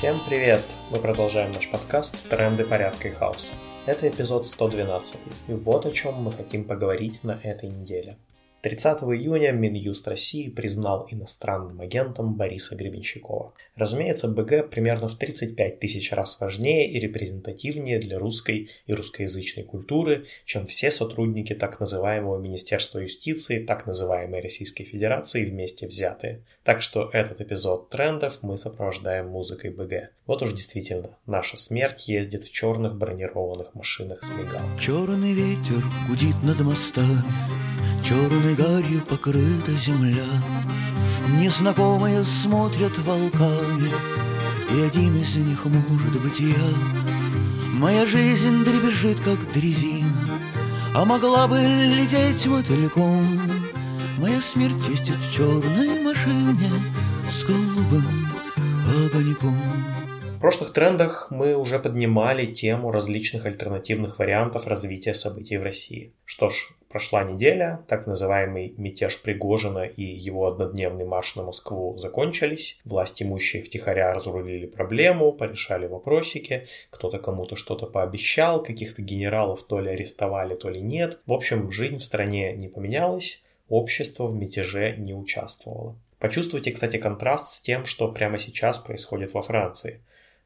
Всем привет! Мы продолжаем наш подкаст «Тренды порядка и хаоса». Это эпизод 112, и вот о чем мы хотим поговорить на этой неделе – 30 июня Минюст России признал иностранным агентом Бориса Гребенщикова. Разумеется, БГ примерно в 35 тысяч раз важнее и репрезентативнее для русской и русскоязычной культуры, чем все сотрудники так называемого Министерства юстиции, так называемой Российской Федерации вместе взятые. Так что этот эпизод трендов мы сопровождаем музыкой БГ. Вот уж действительно, наша смерть ездит в черных бронированных машинах с мигалкой. Черный ветер гудит над мостами, Черной гарью покрыта земля, Незнакомые смотрят волками, И один из них может быть я. Моя жизнь дребезжит, как дрезина, А могла бы лететь мотыльком. Моя смерть ездит в черной машине С голубым огоньком. В прошлых трендах мы уже поднимали тему различных альтернативных вариантов развития событий в России. Что ж, прошла неделя, так называемый мятеж Пригожина и его однодневный марш на Москву закончились, власть имущие втихаря разрулили проблему, порешали вопросики, кто-то кому-то что-то пообещал, каких-то генералов то ли арестовали, то ли нет. В общем, жизнь в стране не поменялась, общество в мятеже не участвовало. Почувствуйте, кстати, контраст с тем, что прямо сейчас происходит во Франции.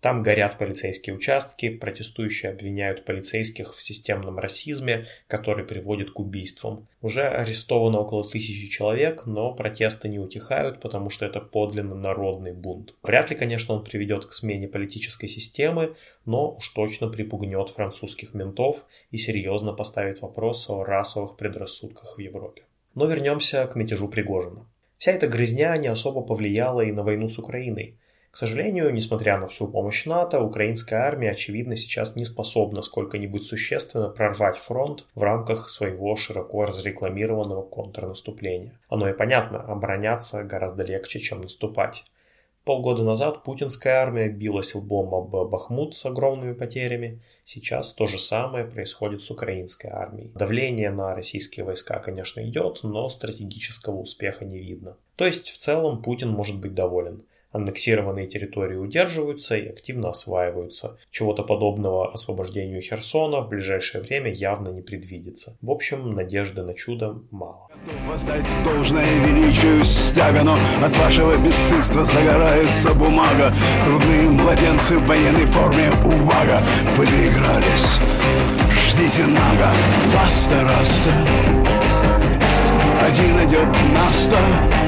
Там горят полицейские участки, протестующие обвиняют полицейских в системном расизме, который приводит к убийствам. Уже арестовано около тысячи человек, но протесты не утихают, потому что это подлинно народный бунт. Вряд ли, конечно, он приведет к смене политической системы, но уж точно припугнет французских ментов и серьезно поставит вопрос о расовых предрассудках в Европе. Но вернемся к мятежу Пригожина. Вся эта грызня не особо повлияла и на войну с Украиной. К сожалению, несмотря на всю помощь НАТО, украинская армия, очевидно, сейчас не способна сколько-нибудь существенно прорвать фронт в рамках своего широко разрекламированного контрнаступления. Оно и понятно, обороняться гораздо легче, чем наступать. Полгода назад путинская армия билась лбом об Бахмут с огромными потерями. Сейчас то же самое происходит с украинской армией. Давление на российские войска, конечно, идет, но стратегического успеха не видно. То есть в целом Путин может быть доволен. Аннексированные территории удерживаются и активно осваиваются. Чего-то подобного освобождению Херсона в ближайшее время явно не предвидится. В общем, надежды на чудо мало. Воздать должное величию стягану От вашего бесстыдства загорается бумага. Трудные младенцы в военной форме, увага. Вы доигрались, ждите нага. Баста, раста Один идет наста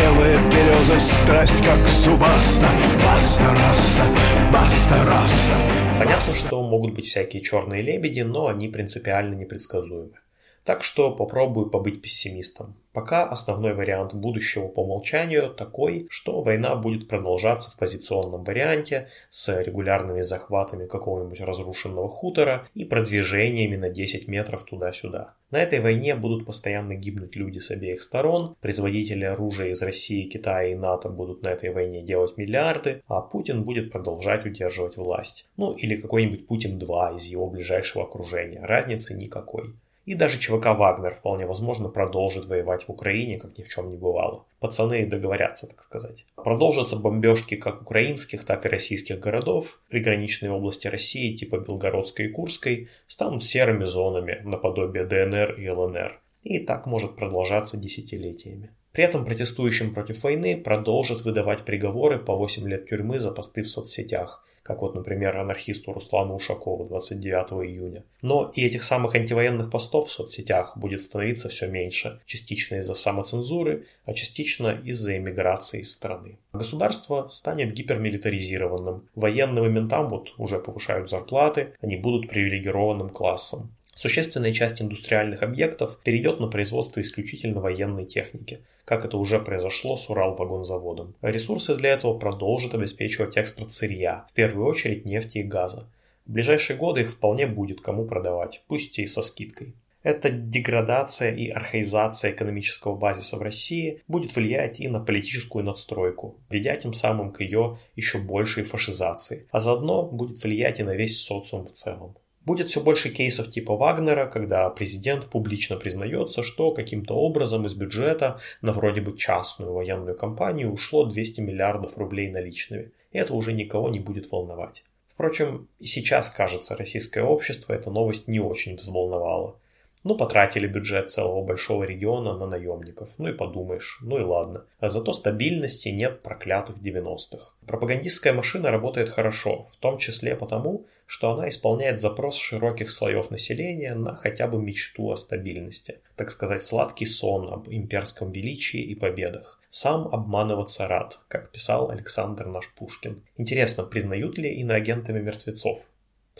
белая береза, страсть как зубаста, баста раста, баста раста. Понятно, что могут быть всякие черные лебеди, но они принципиально непредсказуемы. Так что попробую побыть пессимистом. Пока основной вариант будущего по умолчанию такой, что война будет продолжаться в позиционном варианте с регулярными захватами какого-нибудь разрушенного хутора и продвижениями на 10 метров туда-сюда. На этой войне будут постоянно гибнуть люди с обеих сторон, производители оружия из России, Китая и НАТО будут на этой войне делать миллиарды, а Путин будет продолжать удерживать власть. Ну или какой-нибудь Путин-2 из его ближайшего окружения. Разницы никакой. И даже ЧВК «Вагнер» вполне возможно продолжит воевать в Украине, как ни в чем не бывало. Пацаны договорятся, так сказать. Продолжатся бомбежки как украинских, так и российских городов. Приграничные области России, типа Белгородской и Курской, станут серыми зонами, наподобие ДНР и ЛНР. И так может продолжаться десятилетиями. При этом протестующим против войны продолжат выдавать приговоры по 8 лет тюрьмы за посты в соцсетях – как вот, например, анархисту Руслану Ушакову 29 июня. Но и этих самых антивоенных постов в соцсетях будет становиться все меньше, частично из-за самоцензуры, а частично из-за эмиграции из страны. Государство станет гипермилитаризированным. Военным и ментам вот уже повышают зарплаты, они будут привилегированным классом. Существенная часть индустриальных объектов перейдет на производство исключительно военной техники, как это уже произошло с Уралвагонзаводом. Ресурсы для этого продолжат обеспечивать экспорт сырья, в первую очередь нефти и газа. В ближайшие годы их вполне будет кому продавать, пусть и со скидкой. Эта деградация и архаизация экономического базиса в России будет влиять и на политическую надстройку, ведя тем самым к ее еще большей фашизации, а заодно будет влиять и на весь социум в целом. Будет все больше кейсов типа Вагнера, когда президент публично признается, что каким-то образом из бюджета на вроде бы частную военную компанию ушло 200 миллиардов рублей наличными. И это уже никого не будет волновать. Впрочем, и сейчас, кажется, российское общество эта новость не очень взволновала. Ну, потратили бюджет целого большого региона на наемников. Ну и подумаешь, ну и ладно. А зато стабильности нет проклятых 90-х. Пропагандистская машина работает хорошо, в том числе потому, что она исполняет запрос широких слоев населения на хотя бы мечту о стабильности. Так сказать, сладкий сон об имперском величии и победах. Сам обманываться рад, как писал Александр наш Пушкин. Интересно, признают ли иноагентами мертвецов?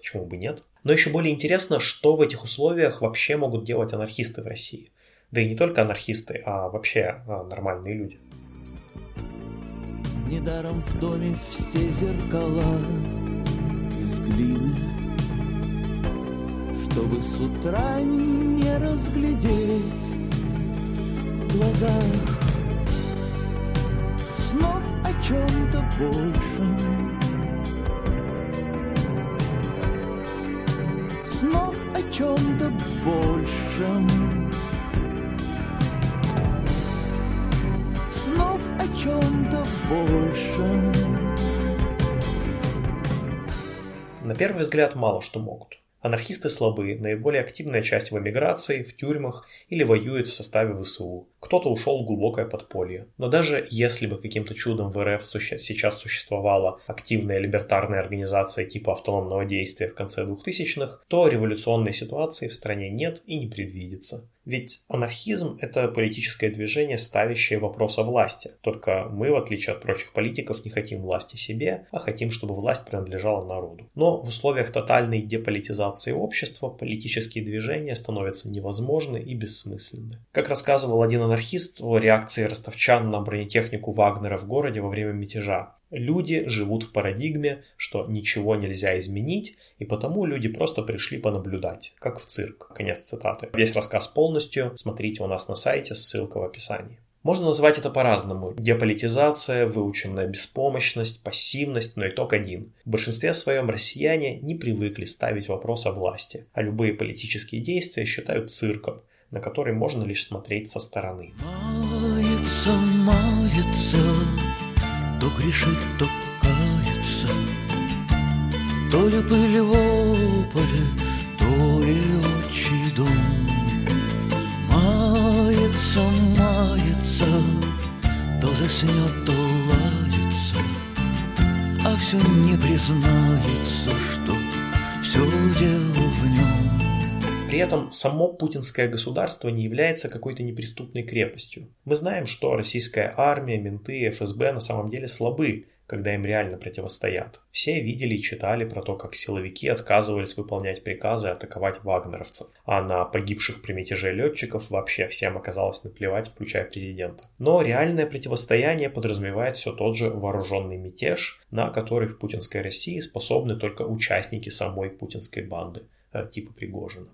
Почему бы нет? Но еще более интересно, что в этих условиях вообще могут делать анархисты в России. Да и не только анархисты, а вообще а, нормальные люди. Недаром в доме все зеркала из глины, Чтобы с утра не разглядеть в глазах Снов о чем-то большем чем-то большем. Снов о чем-то большем. На первый взгляд мало что могут. Анархисты слабы, наиболее активная часть в эмиграции, в тюрьмах или воюет в составе ВСУ. Кто-то ушел в глубокое подполье. Но даже если бы каким-то чудом в РФ сейчас существовала активная либертарная организация типа автономного действия в конце 2000-х, то революционной ситуации в стране нет и не предвидится. Ведь анархизм – это политическое движение, ставящее вопрос о власти. Только мы, в отличие от прочих политиков, не хотим власти себе, а хотим, чтобы власть принадлежала народу. Но в условиях тотальной деполитизации общества политические движения становятся невозможны и бессмысленны. Как рассказывал один анархист о реакции ростовчан на бронетехнику Вагнера в городе во время мятежа. Люди живут в парадигме, что ничего нельзя изменить, и потому люди просто пришли понаблюдать, как в цирк. Конец цитаты. Весь рассказ полностью смотрите у нас на сайте, ссылка в описании. Можно назвать это по-разному. Деполитизация, выученная беспомощность, пассивность, но итог один. В большинстве своем россияне не привыкли ставить вопрос о власти, а любые политические действия считают цирком, на который можно лишь смотреть со стороны. Мается, мается, то грешит, то кается, то ли пыль в поле, то ли отчий дом. Мается, мается, то заснет, то ладится, а все не признается, что все дело в нем. При этом само путинское государство не является какой-то неприступной крепостью. Мы знаем, что российская армия, менты, ФСБ на самом деле слабы, когда им реально противостоят. Все видели и читали про то, как силовики отказывались выполнять приказы атаковать вагнеровцев, а на погибших при мятеже летчиков вообще всем оказалось наплевать, включая президента. Но реальное противостояние подразумевает все тот же вооруженный мятеж, на который в путинской России способны только участники самой путинской банды, э, типа Пригожина.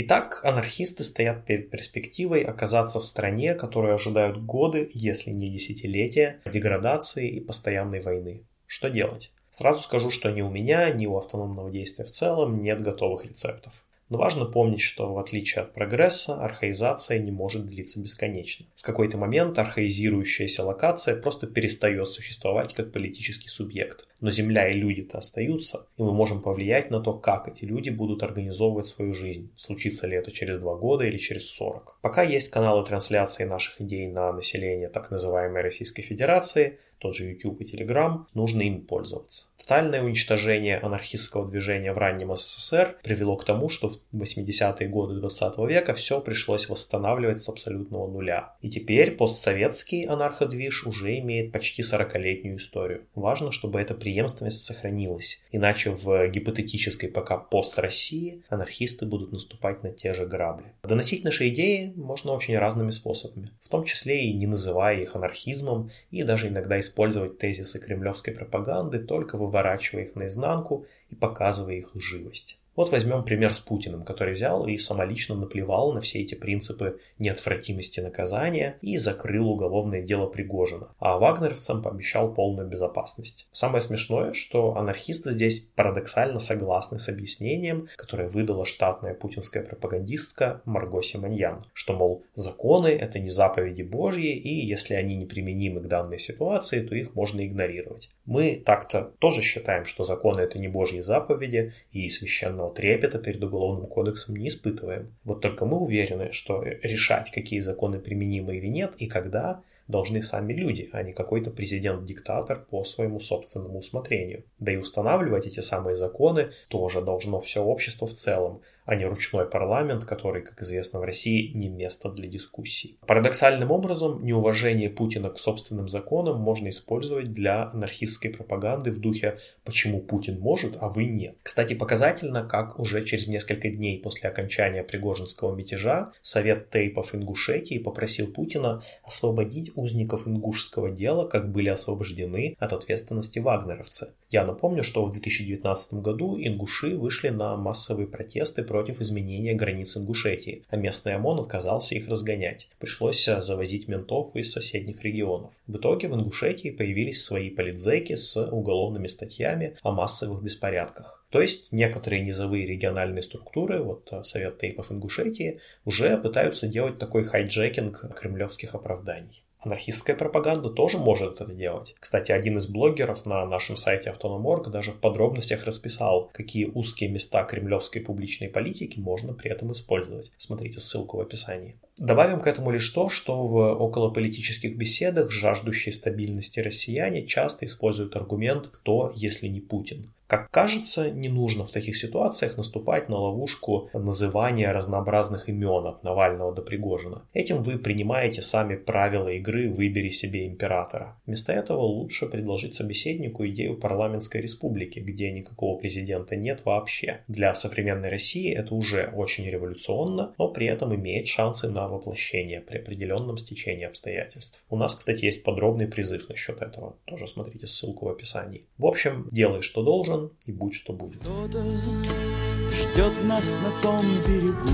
Итак, анархисты стоят перед перспективой оказаться в стране, которую ожидают годы, если не десятилетия, деградации и постоянной войны. Что делать? Сразу скажу, что ни у меня, ни у автономного действия в целом нет готовых рецептов. Но важно помнить, что в отличие от прогресса, архаизация не может длиться бесконечно. В какой-то момент архаизирующаяся локация просто перестает существовать как политический субъект. Но Земля и люди-то остаются, и мы можем повлиять на то, как эти люди будут организовывать свою жизнь. Случится ли это через два года или через 40. Пока есть каналы трансляции наших идей на население так называемой Российской Федерации, тот же YouTube и Telegram, нужно им пользоваться. Тотальное уничтожение анархистского движения в раннем СССР привело к тому, что в 80-е годы 20 века все пришлось восстанавливать с абсолютного нуля. И теперь постсоветский анарходвиж уже имеет почти 40-летнюю историю. Важно, чтобы эта преемственность сохранилась, иначе в гипотетической пока пост-России анархисты будут наступать на те же грабли. Доносить наши идеи можно очень разными способами, в том числе и не называя их анархизмом и даже иногда использовать тезисы кремлевской пропаганды, только выворачивая их наизнанку и показывая их лживость. Вот возьмем пример с Путиным, который взял и самолично наплевал на все эти принципы неотвратимости наказания и закрыл уголовное дело Пригожина, а вагнеровцам пообещал полную безопасность. Самое смешное, что анархисты здесь парадоксально согласны с объяснением, которое выдала штатная путинская пропагандистка Марго Симоньян, что, мол, законы — это не заповеди Божьи, и если они неприменимы к данной ситуации, то их можно игнорировать. Мы так-то тоже считаем, что законы — это не Божьи заповеди, и священного трепета перед Уголовным кодексом не испытываем. Вот только мы уверены, что решать, какие законы применимы или нет, и когда, должны сами люди, а не какой-то президент-диктатор по своему собственному усмотрению. Да и устанавливать эти самые законы тоже должно все общество в целом, а не ручной парламент, который, как известно в России, не место для дискуссий. Парадоксальным образом, неуважение Путина к собственным законам можно использовать для анархистской пропаганды в духе «почему Путин может, а вы нет». Кстати, показательно, как уже через несколько дней после окончания Пригожинского мятежа Совет Тейпов Ингушетии попросил Путина освободить узников ингушского дела, как были освобождены от ответственности вагнеровцы. Я напомню, что в 2019 году ингуши вышли на массовые протесты против против изменения границ Ингушетии, а местный ОМОН отказался их разгонять. Пришлось э, завозить ментов из соседних регионов. В итоге в Ингушетии появились свои политзеки с уголовными статьями о массовых беспорядках. То есть некоторые низовые региональные структуры, вот э, Совет Тейпов Ингушетии, уже пытаются делать такой hijacking кремлевских оправданий. Анархистская пропаганда тоже может это делать. Кстати, один из блогеров на нашем сайте Автономорг даже в подробностях расписал, какие узкие места кремлевской публичной политики можно при этом использовать. Смотрите ссылку в описании. Добавим к этому лишь то, что в околополитических беседах жаждущие стабильности россияне часто используют аргумент «кто, если не Путин?». Как кажется, не нужно в таких ситуациях наступать на ловушку называния разнообразных имен от Навального до Пригожина. Этим вы принимаете сами правила игры «выбери себе императора». Вместо этого лучше предложить собеседнику идею парламентской республики, где никакого президента нет вообще. Для современной России это уже очень революционно, но при этом имеет шансы на воплощение при определенном стечении обстоятельств. У нас, кстати, есть подробный призыв насчет этого. Тоже смотрите ссылку в описании. В общем, делай, что должен, и будь что будет. Кто-то ждет нас на том берегу,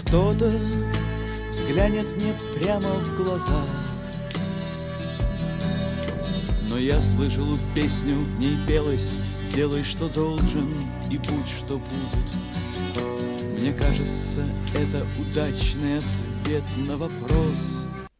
Кто-то взглянет мне прямо в глаза. Но я слышал песню, в ней пелось Делай, что должен, и будь, что будет. Мне кажется, это удачный ответ на вопрос —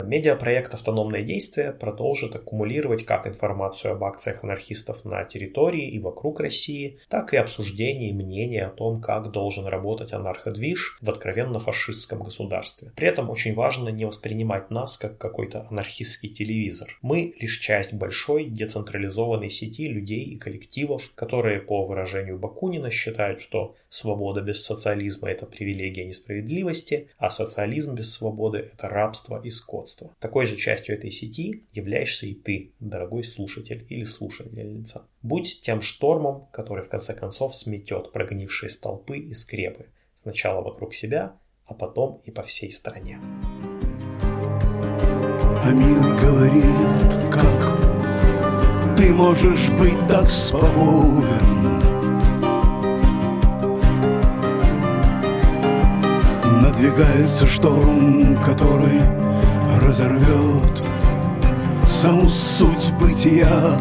Медиапроект «Автономное действие» продолжит аккумулировать как информацию об акциях анархистов на территории и вокруг России, так и обсуждение и мнение о том, как должен работать анарходвиж в откровенно фашистском государстве. При этом очень важно не воспринимать нас как какой-то анархистский телевизор. Мы лишь часть большой децентрализованной сети людей и коллективов, которые, по выражению Бакунина, считают, что свобода без социализма – это привилегия несправедливости, а социализм без свободы – это рабство и скотство производства. Такой же частью этой сети являешься и ты, дорогой слушатель или слушательница. Будь тем штормом, который в конце концов сметет прогнившие столпы и скрепы. Сначала вокруг себя, а потом и по всей стране. А мир говорит, как ты можешь быть так спокоен. Надвигается шторм, который разорвет саму суть бытия.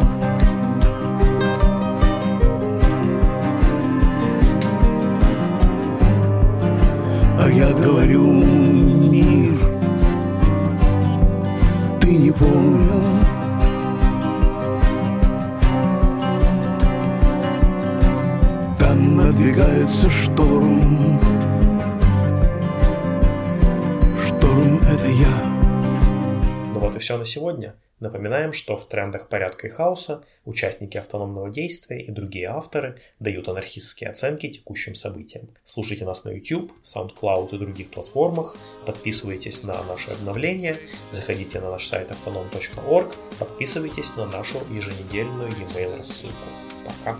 Сегодня. Напоминаем, что в трендах порядка и хаоса участники автономного действия и другие авторы дают анархистские оценки текущим событиям. Слушайте нас на YouTube, SoundCloud и других платформах, подписывайтесь на наши обновления, заходите на наш сайт autonom.org, подписывайтесь на нашу еженедельную e-mail рассылку. Пока!